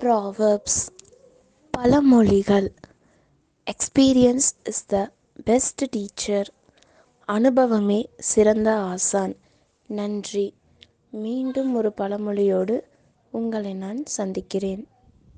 Proverbs பழமொழிகள் experience is the best teacher அனுபவமே சிறந்த ஆசான். நன்றி. மீண்டும் ஒரு பழமொழியோடு உங்களை நான் சந்திக்கிறேன்.